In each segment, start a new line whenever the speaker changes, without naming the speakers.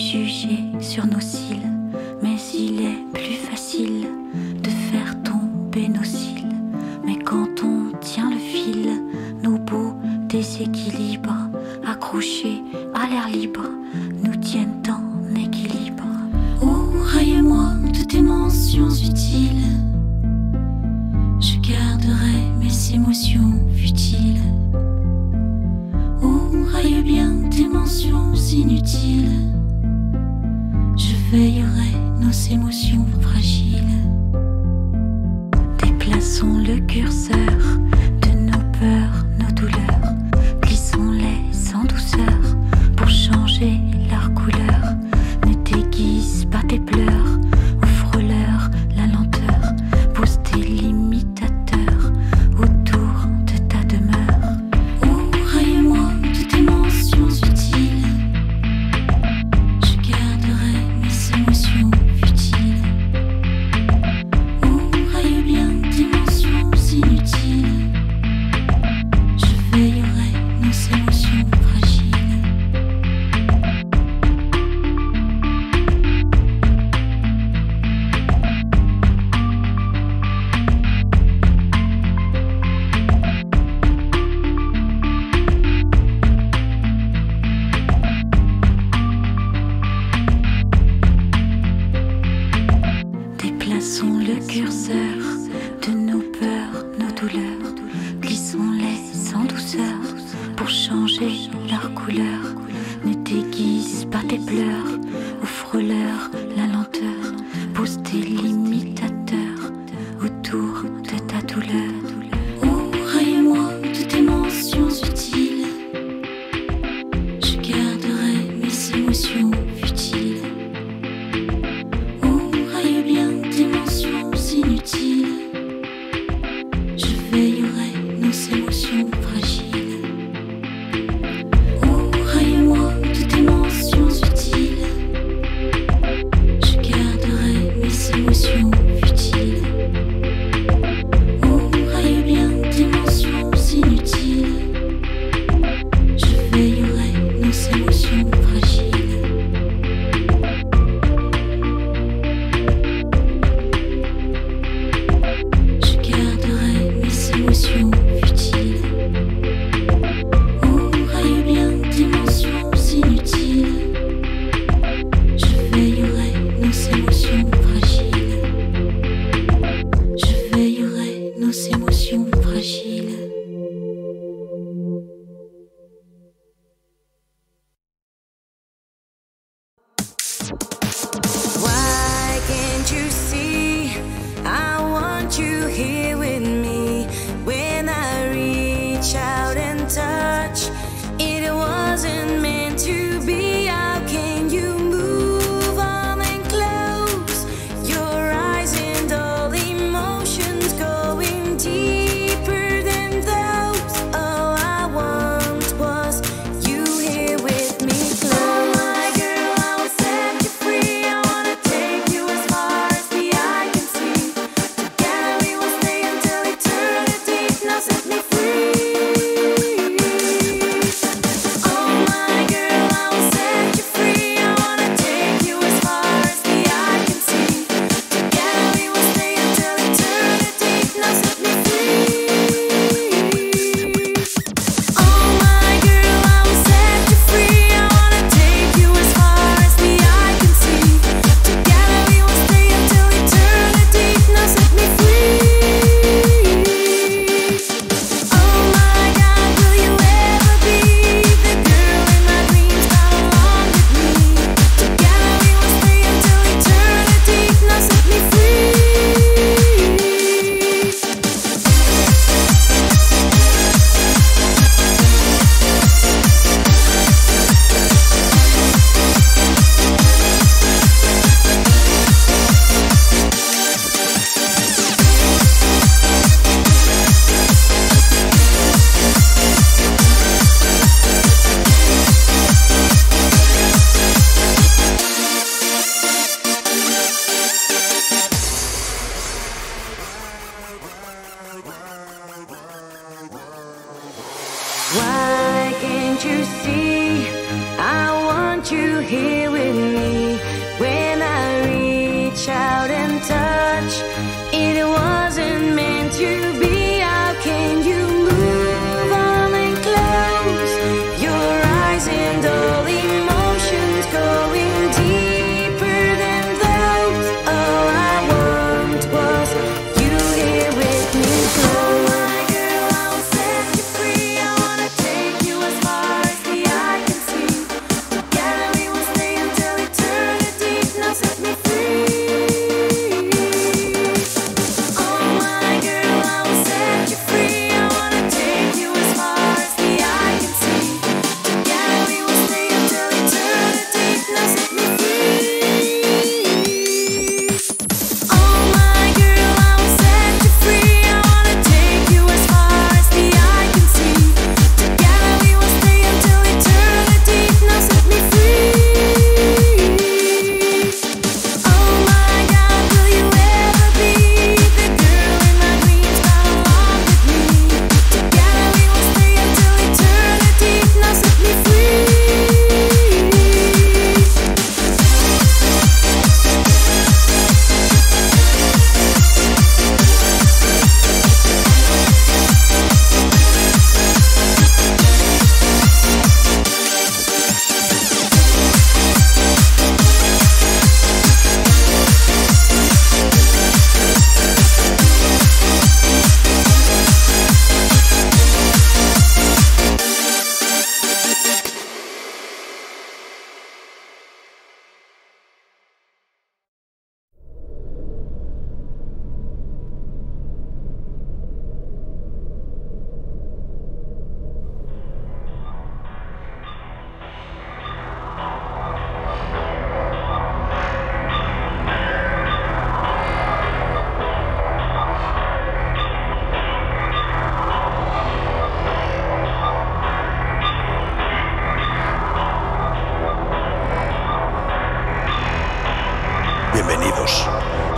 juger sur nos cils,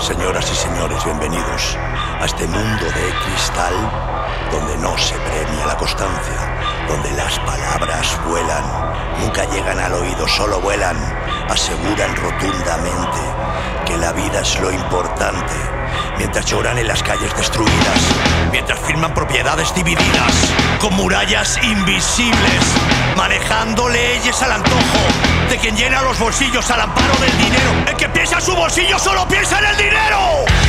Señoras y señores, bienvenidos a este mundo de cristal donde no se premia la constancia, donde las palabras vuelan, nunca llegan al oído, solo vuelan, aseguran rotundamente que la vida es lo importante, mientras lloran en las calles destruidas, mientras firman propiedades divididas, con murallas invisibles, manejando leyes al antojo de quien llena los
bolsillos al amparo del dinero. El que piensa en su bolsillo solo piensa en el dinero.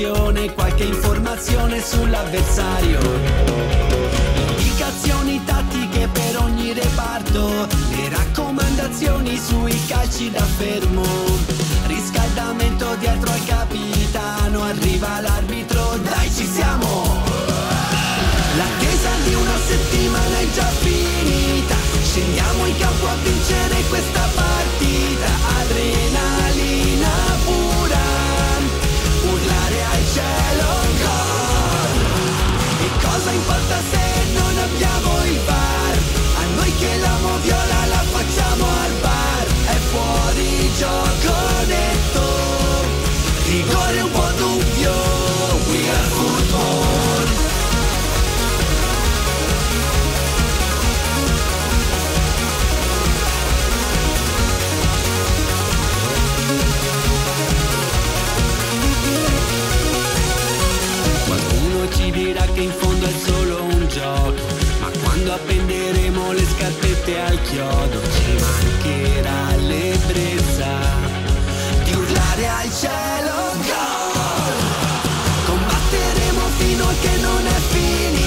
preparazione, qualche informazione sull'avversario. Indicazioni tattiche per ogni reparto, le raccomandazioni sui calci da fermo. Riscaldamento dietro al capitano, arriva l'arbitro, dai ci siamo! L'attesa di una settimana è già finita, scendiamo in campo a vincere questa partita gioco netto, rigore un po' dubbio, we are football. Qualcuno ci dirà che in fondo è solo un gioco Prenderemo le scarpette al chiodo, ci mancherà l'ebbrezza di urlare al cielo gol. Combatteremo fino a che non è
finito.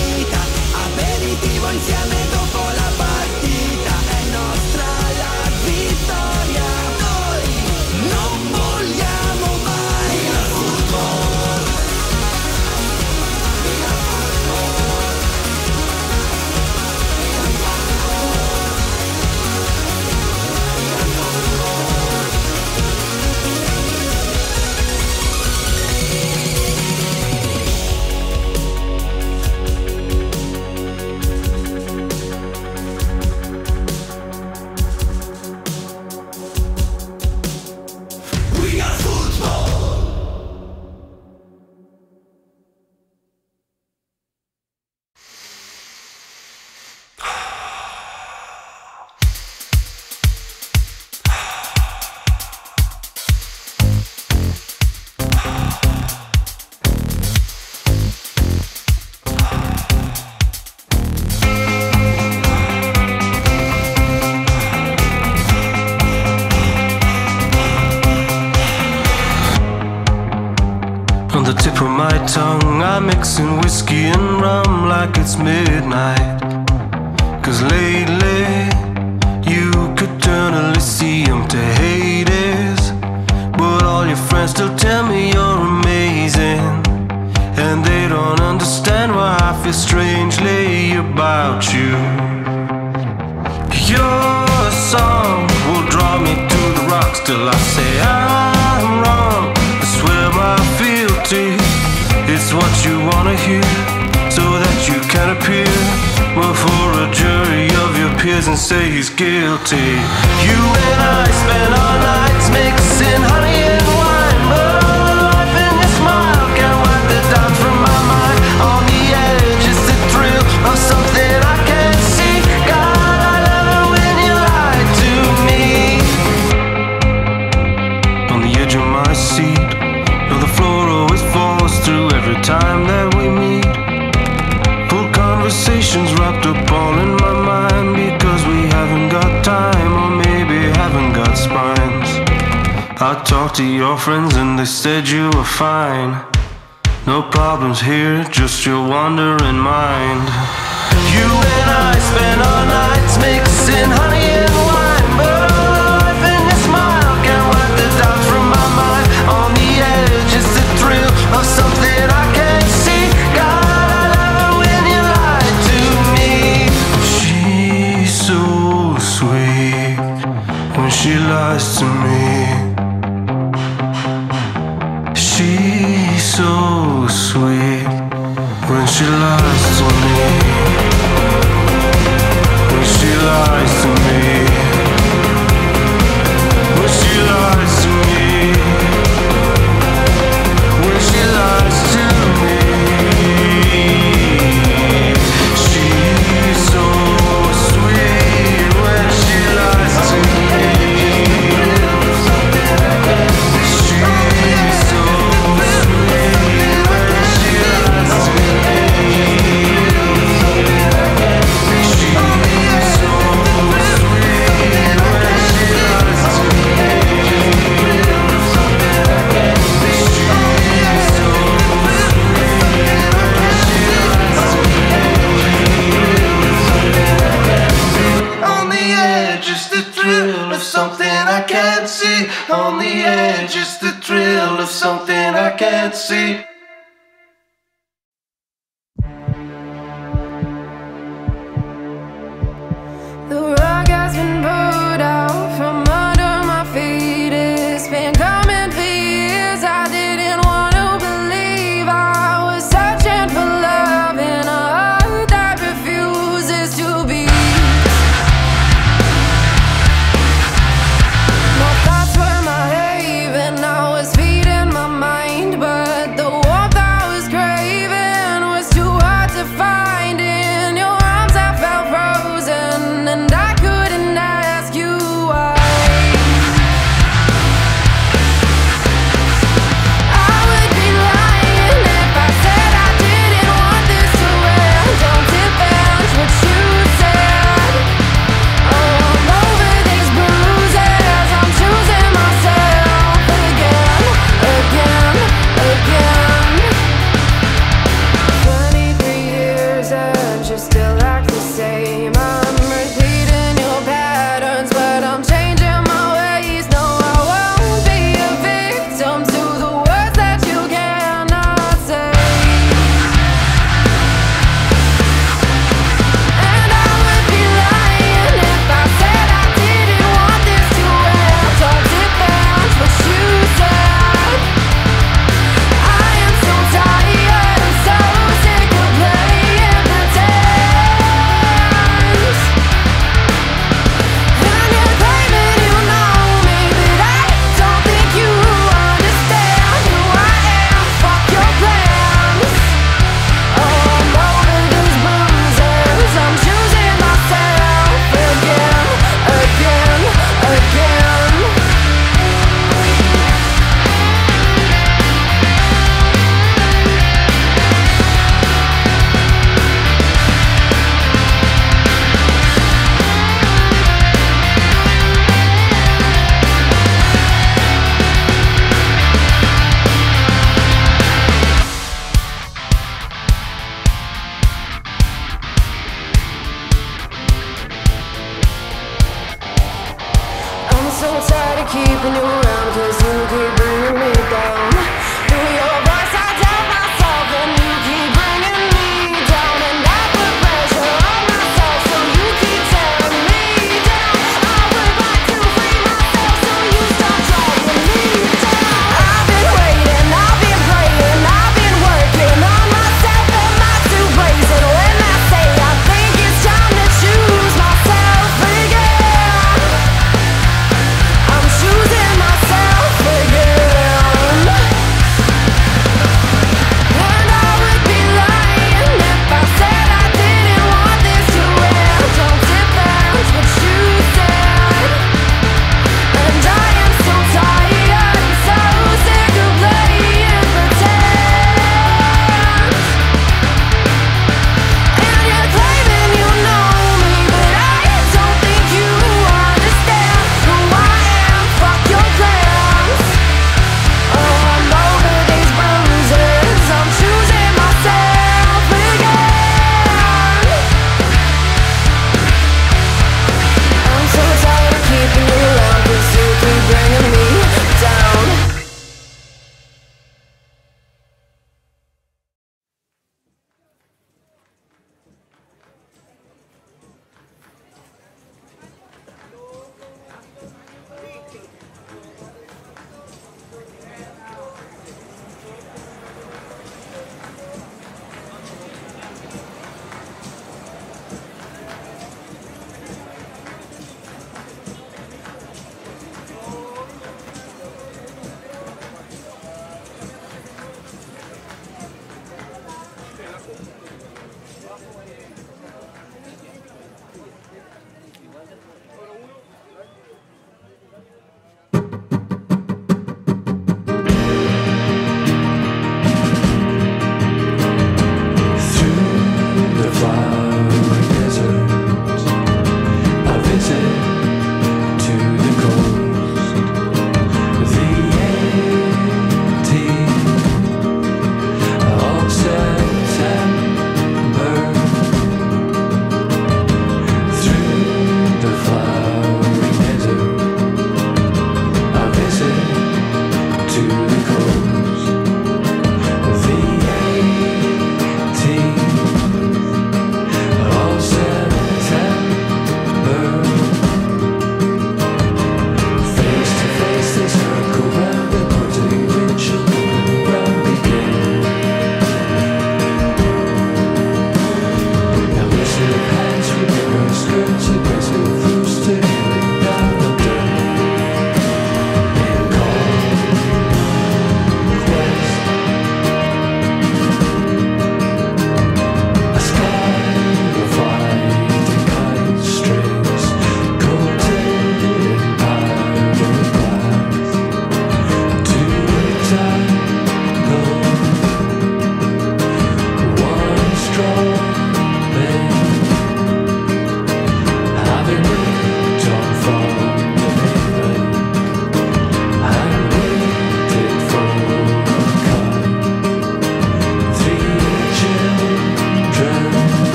guilty. You and I spent our nights mixing. talked to your friends and they said you were fine. No problems here, just your wandering mind. You and I spend our nights mixing honey and wine, but life your smile can wipe the from my mind. On the edge the thrill of something I can't see. God, I love it when you lie to me. She's so sweet when she lies to me. so sweet when she lies to me. When she lies to me. When she lies. can't see.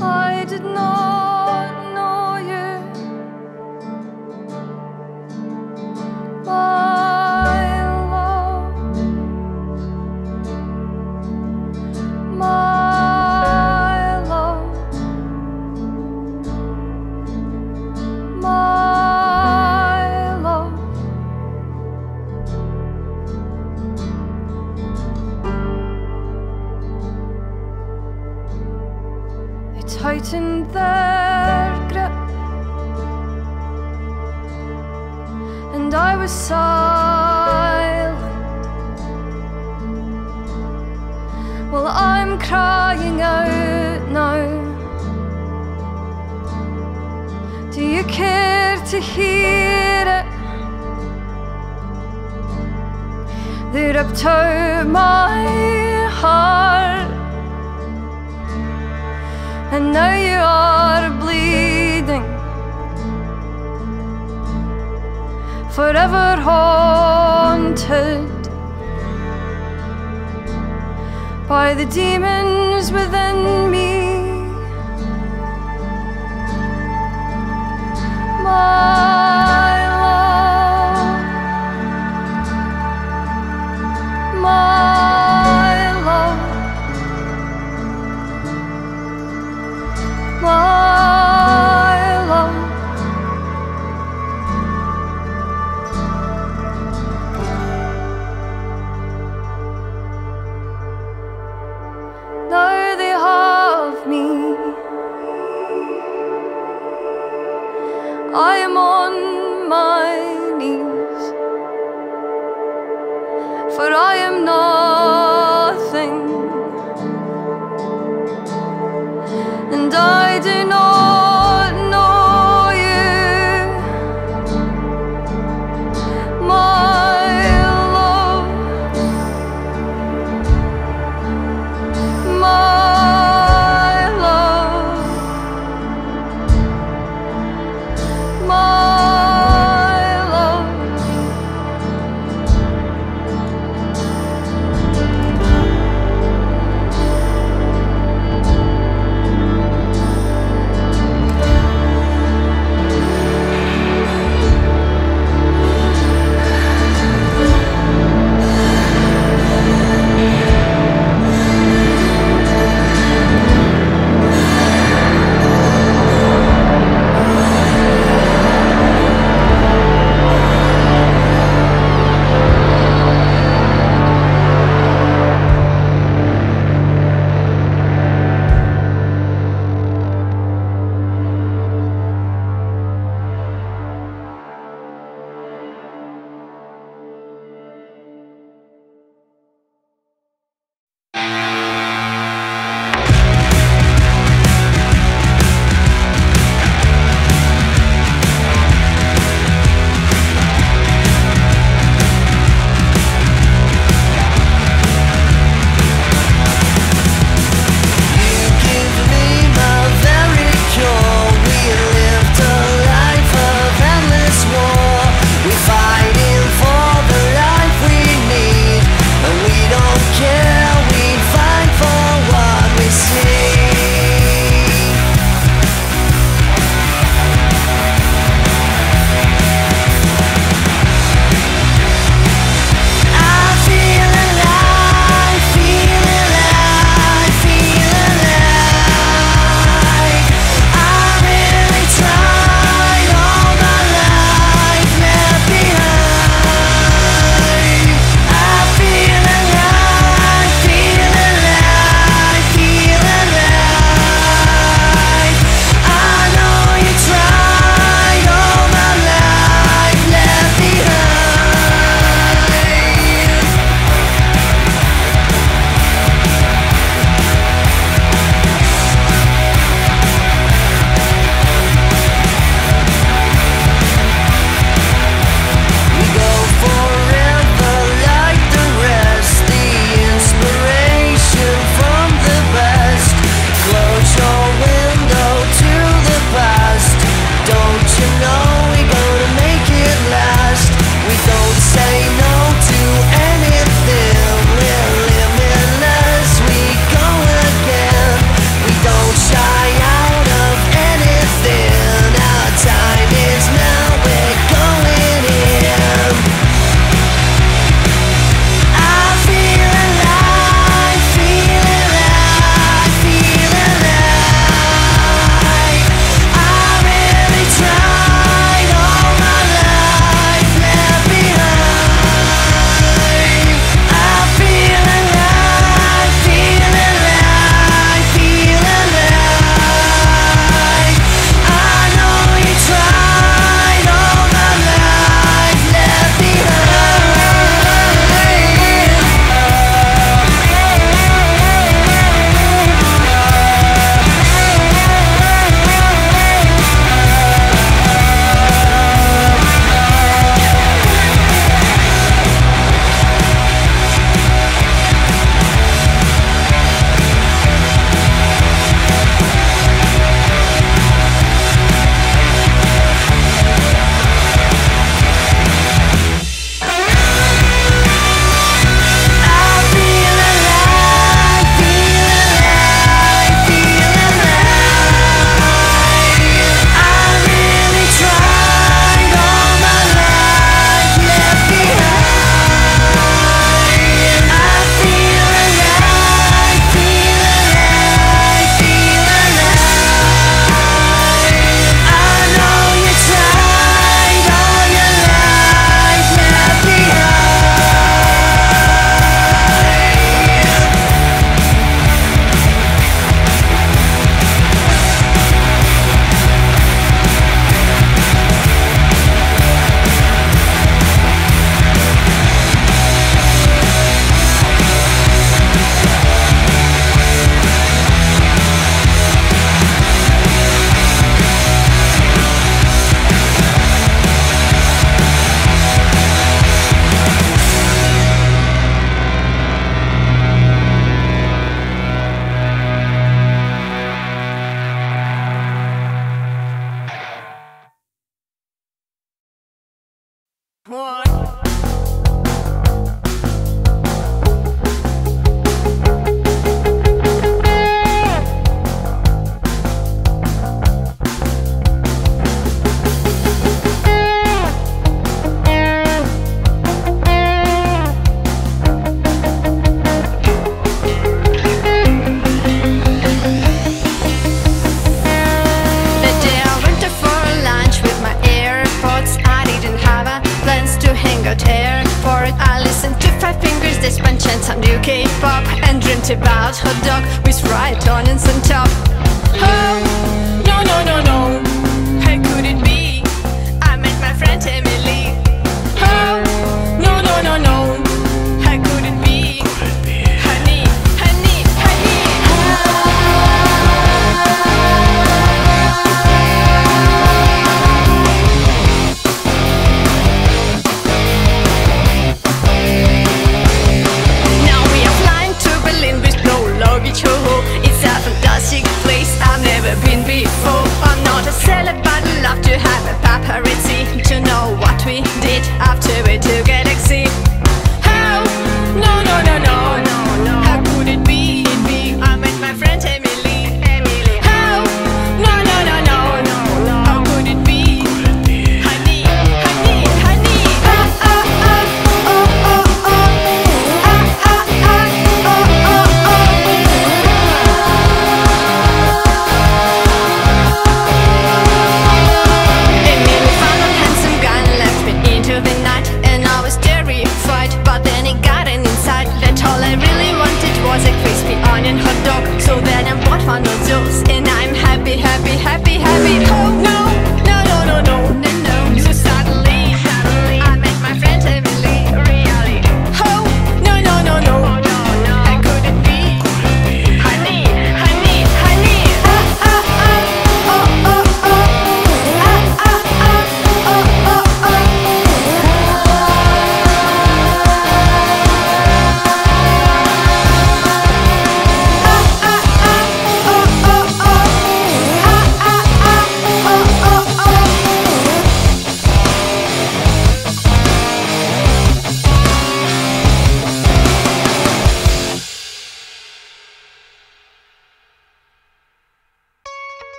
I
did not.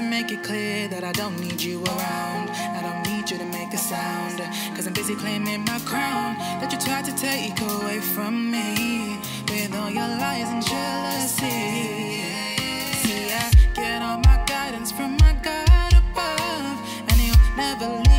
to
make it clear that I don't need you around. I don't need you to make a sound. Cause I'm busy claiming my crown that you tried to take away from me with all your lies and jealousy. See, I get all my guidance from my God above, and you'll never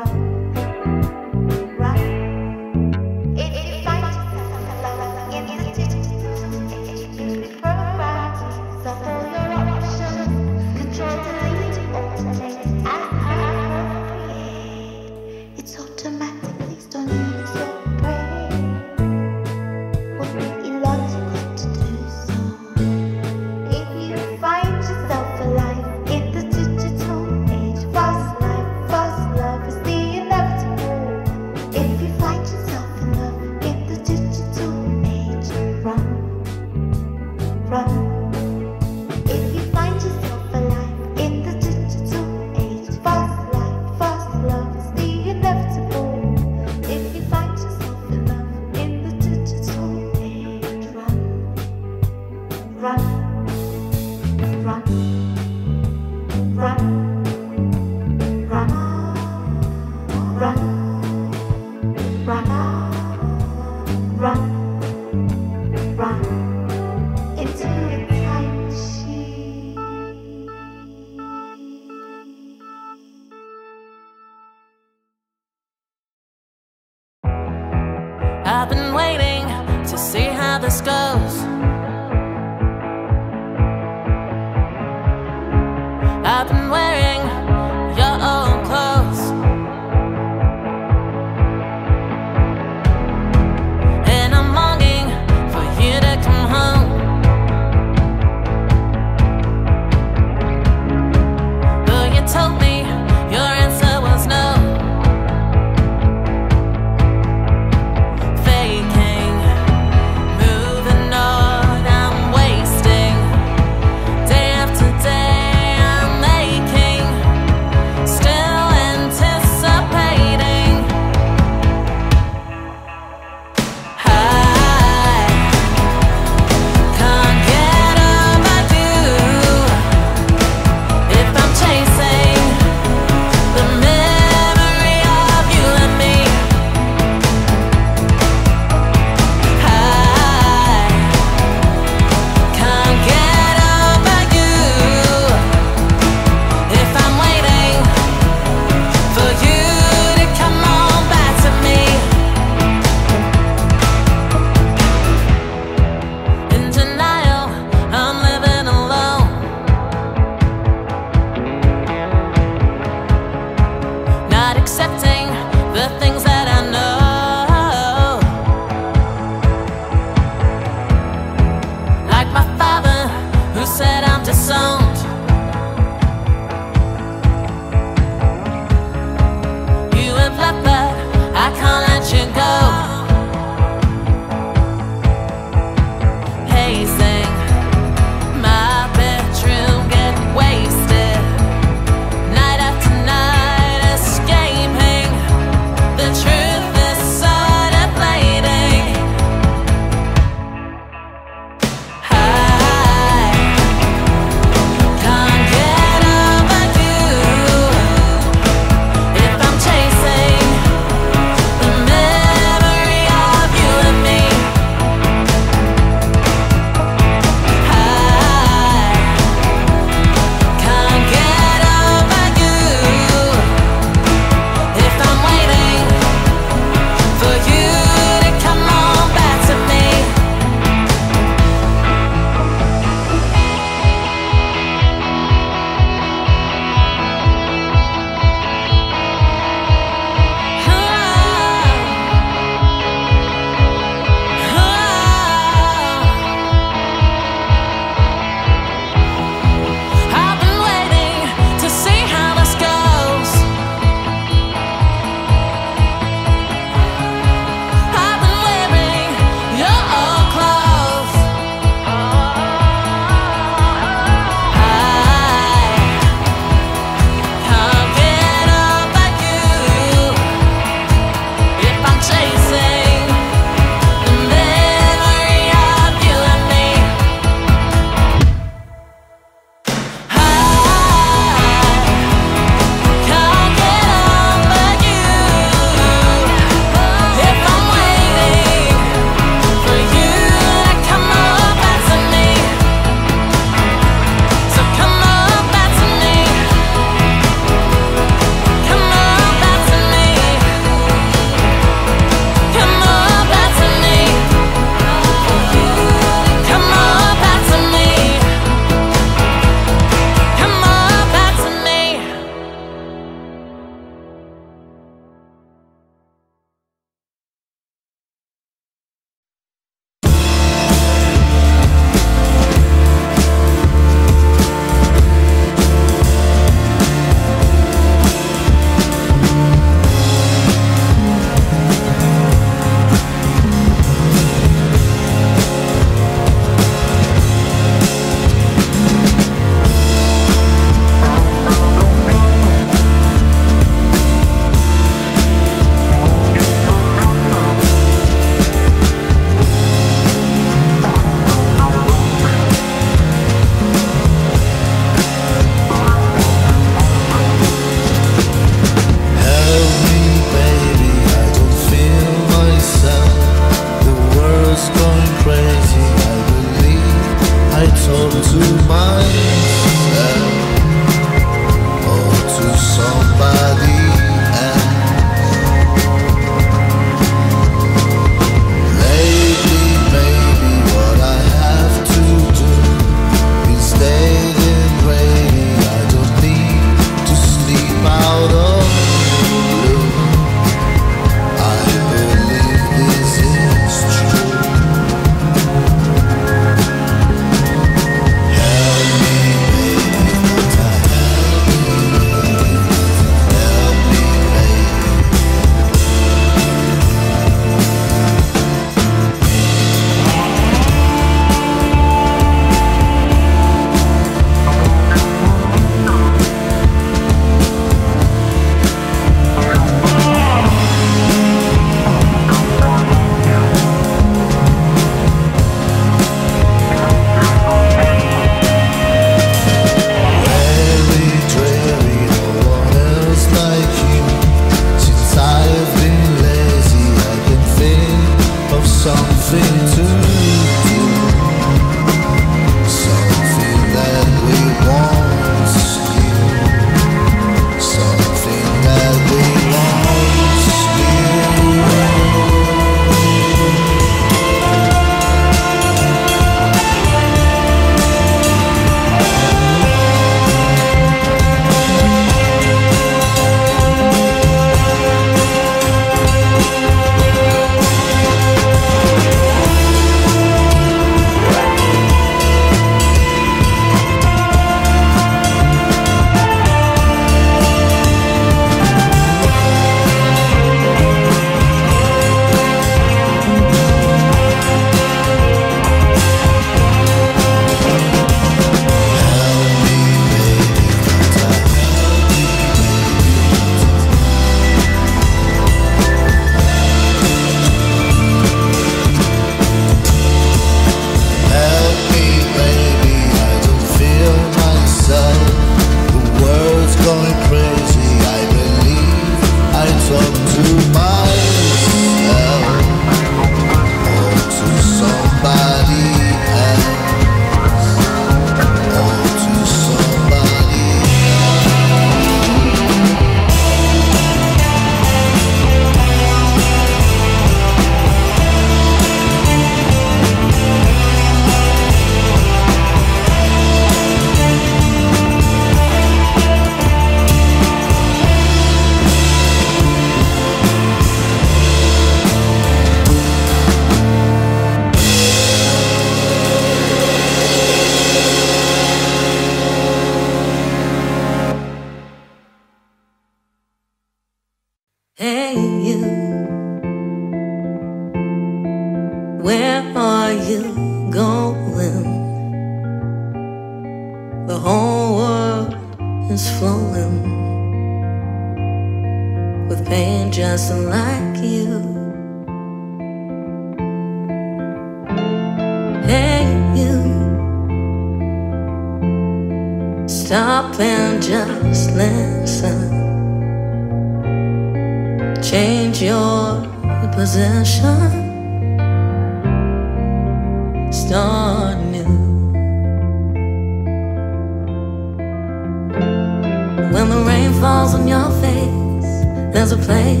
falls on your face, there's a place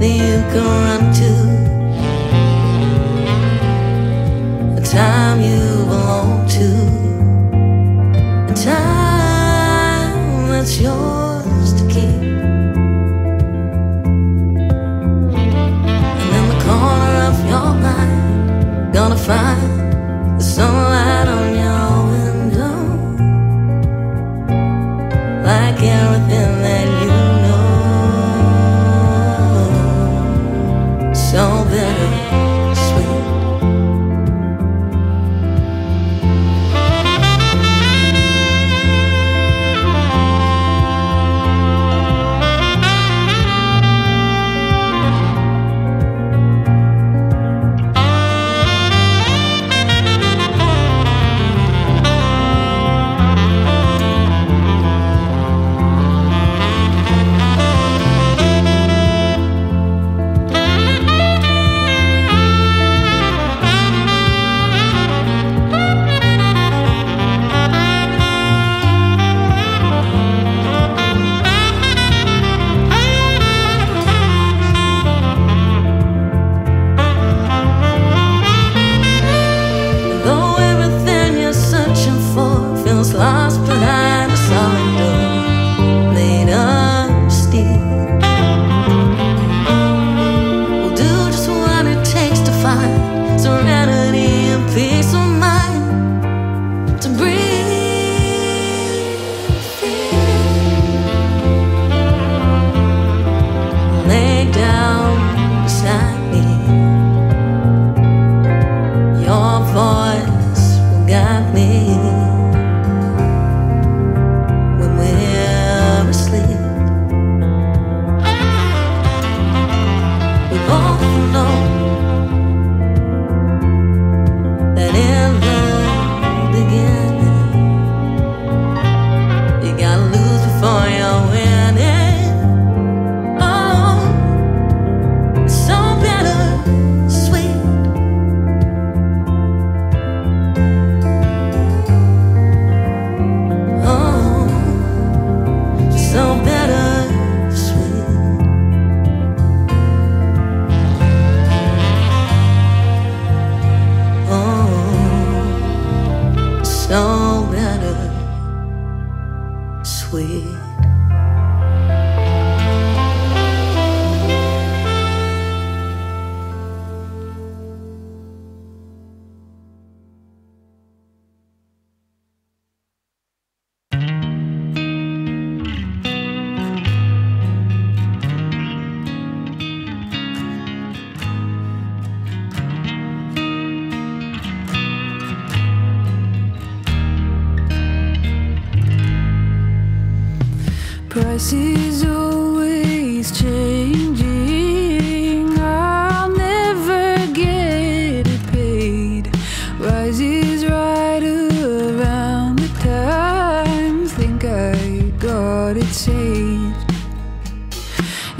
that you can run to. A time you
belong to. A time that's yours to keep. And in the
corner of your mind, gonna find the sunlight. feeling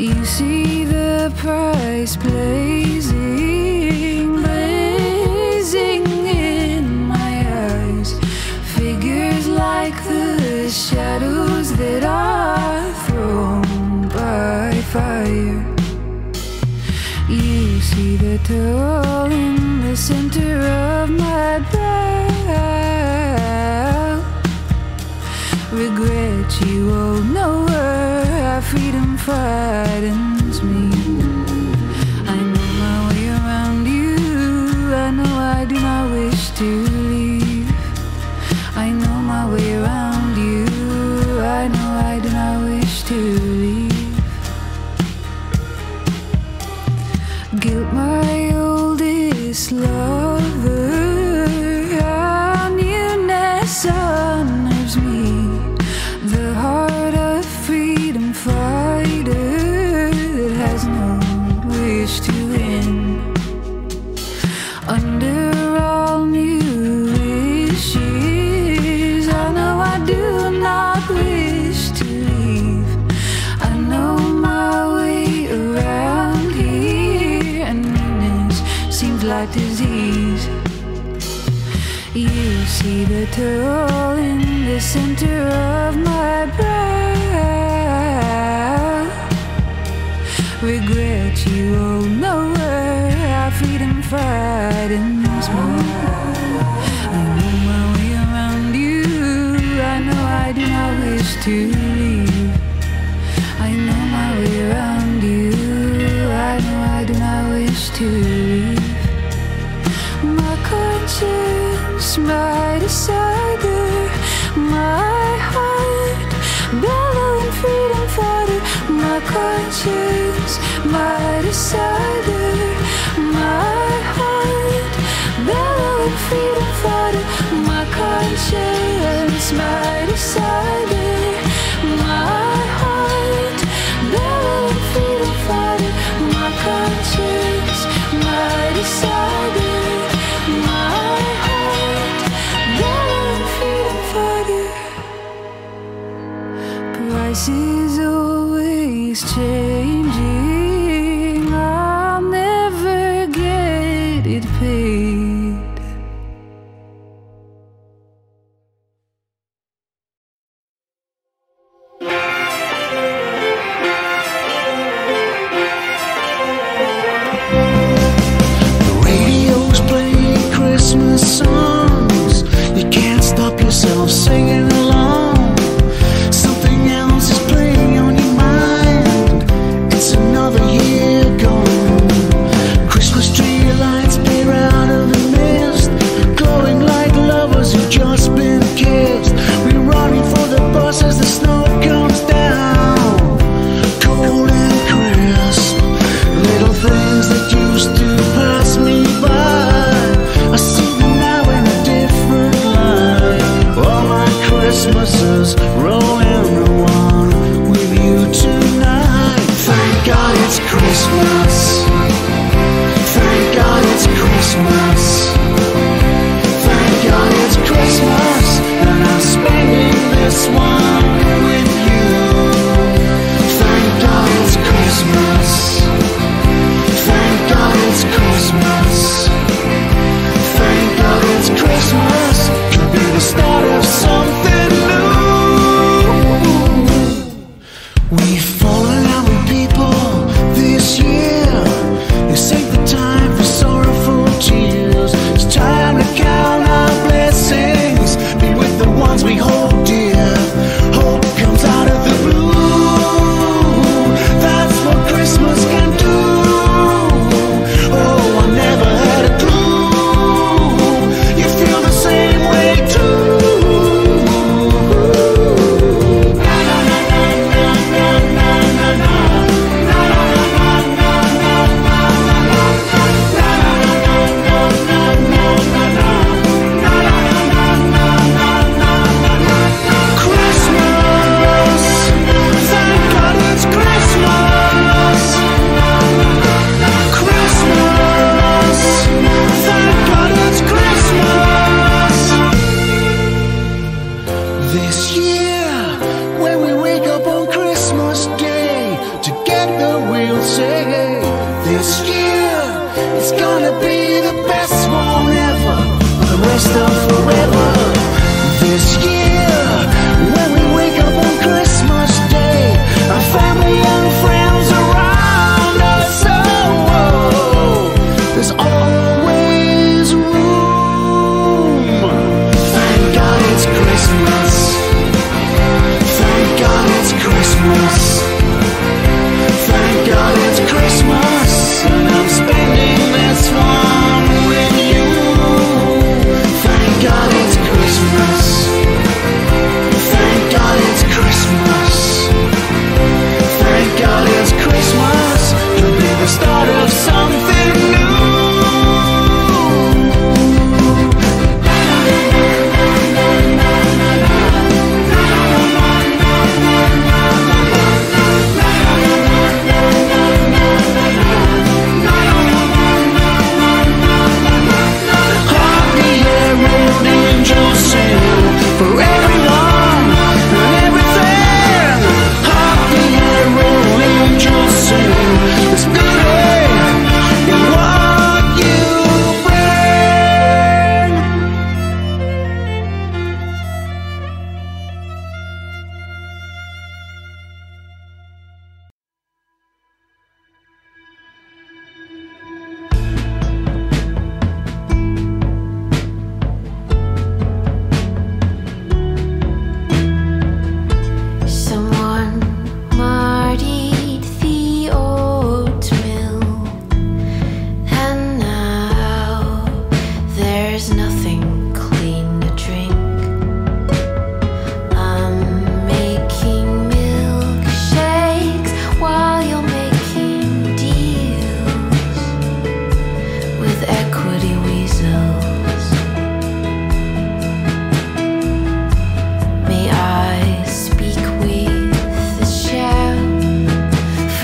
You see the price blazing, blazing in my eyes. Figures like the shadows that are thrown by fire. You see the toll in the center of my bell. Regret you owe know our freedom fire. Little in the center of.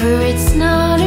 It's
not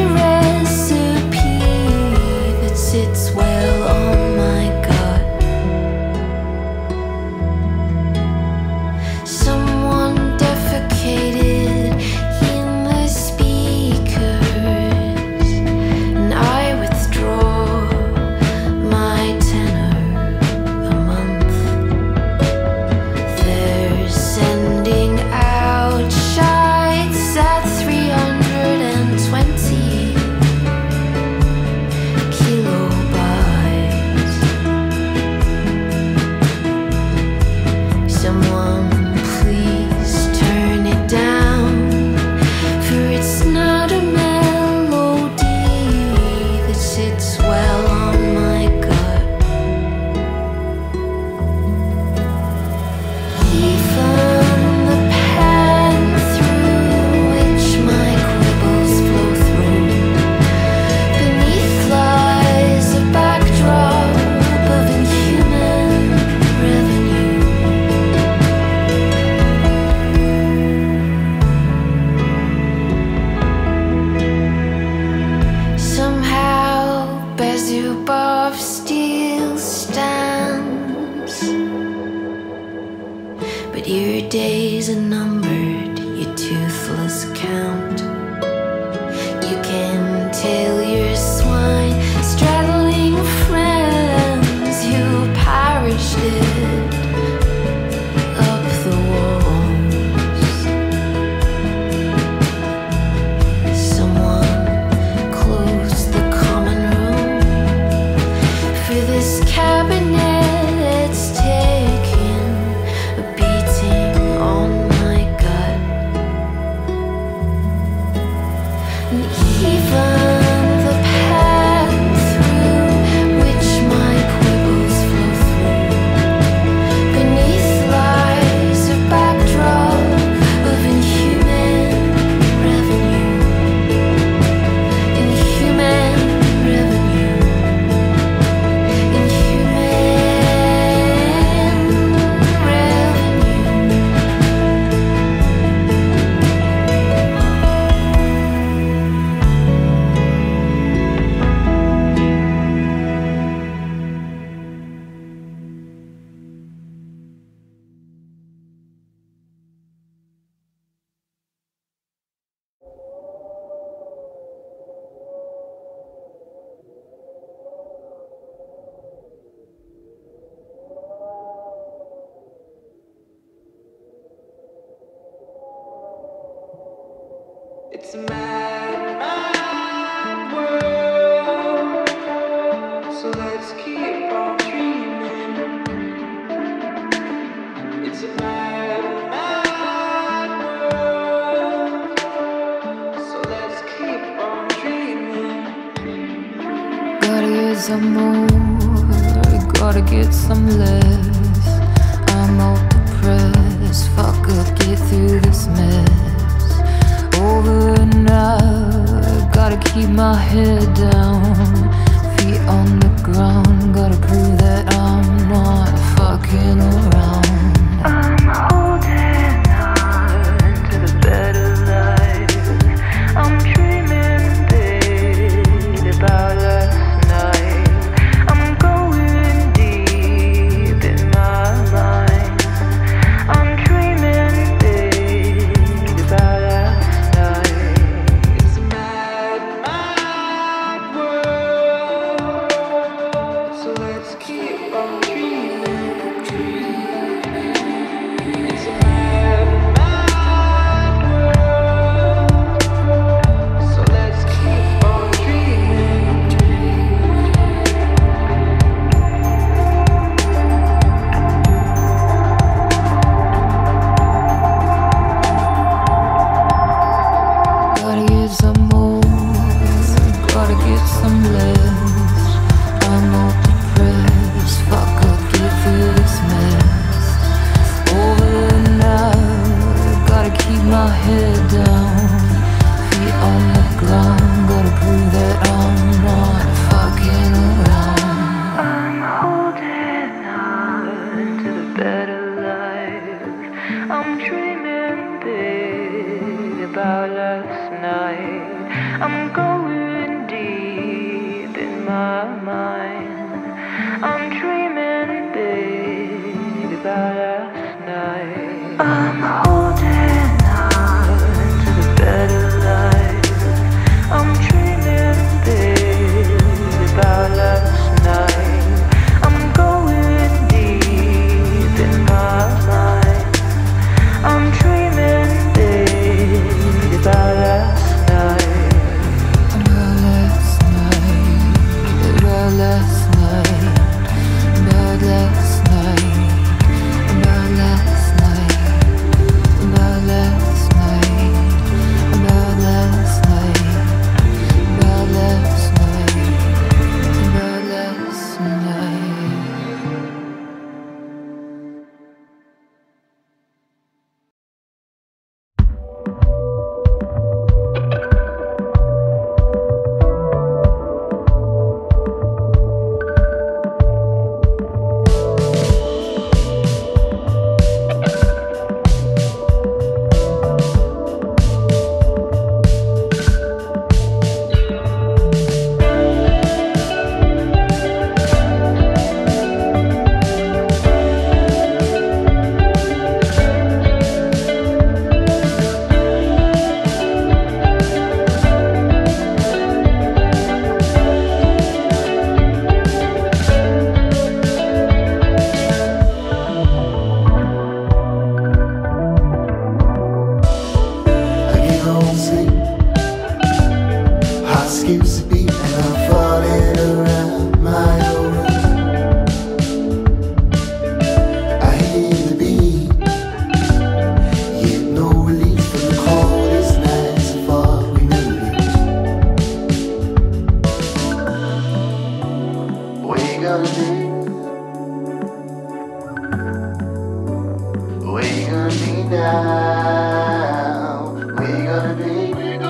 we
gotta
be.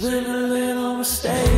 just a little mistake.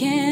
But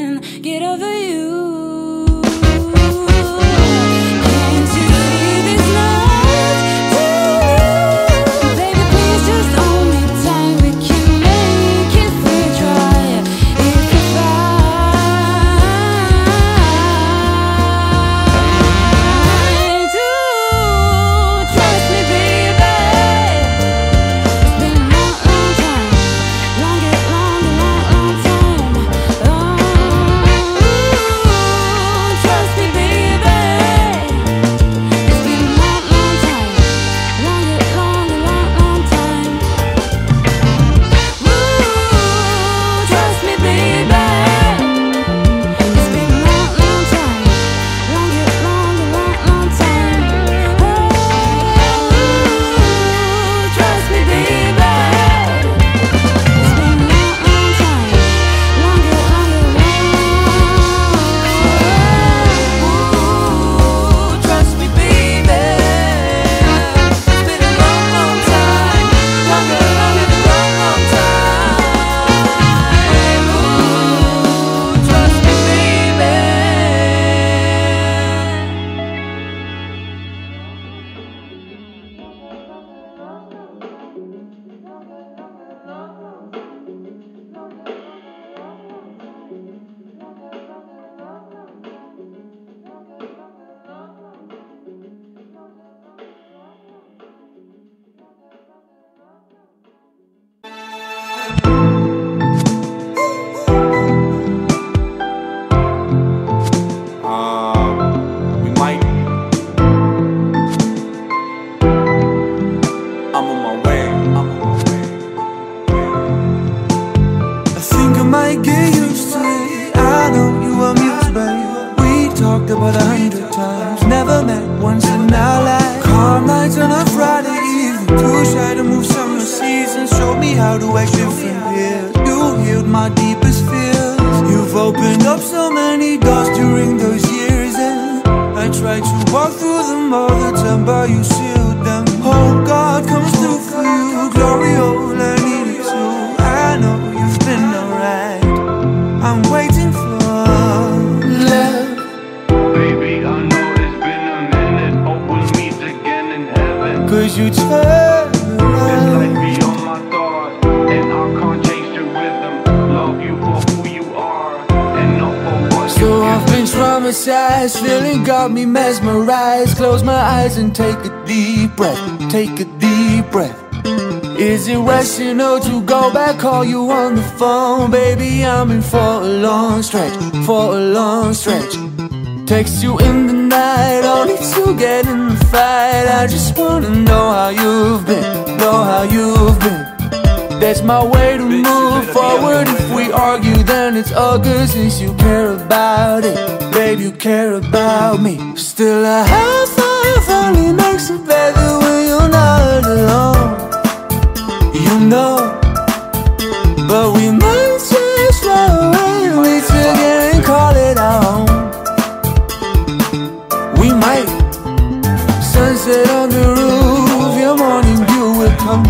you know. But we
might just run away. Meet together and call it our own We might Sunset on the roof. Your morning dew will come.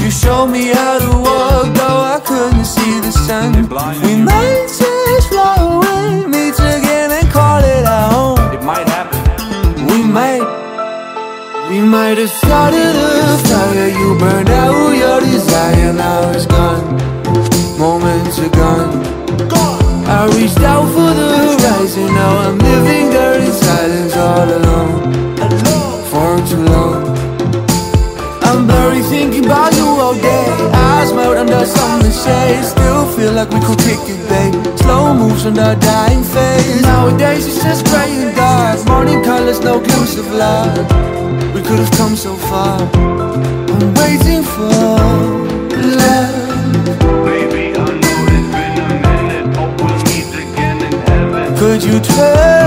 You showed me how to walk Though I couldn't see the sun. I might have started the fire. You burned out your desire. Now it's gone. Moments are gone. Gone. I reached out for the horizon. Now I'm living there in silence All alone. For too long. I'm buried thinking about you all day. Eyes melt under some shades feel like we could kick it, babe. Slow moves on our dying face. Nowadays it's just grey and dark. Morning colors, no glimpse of light. We could have come so far. I'm waiting for love.
Baby, I know it's been a minute Hope we'll meet again in heaven.
Could you
try?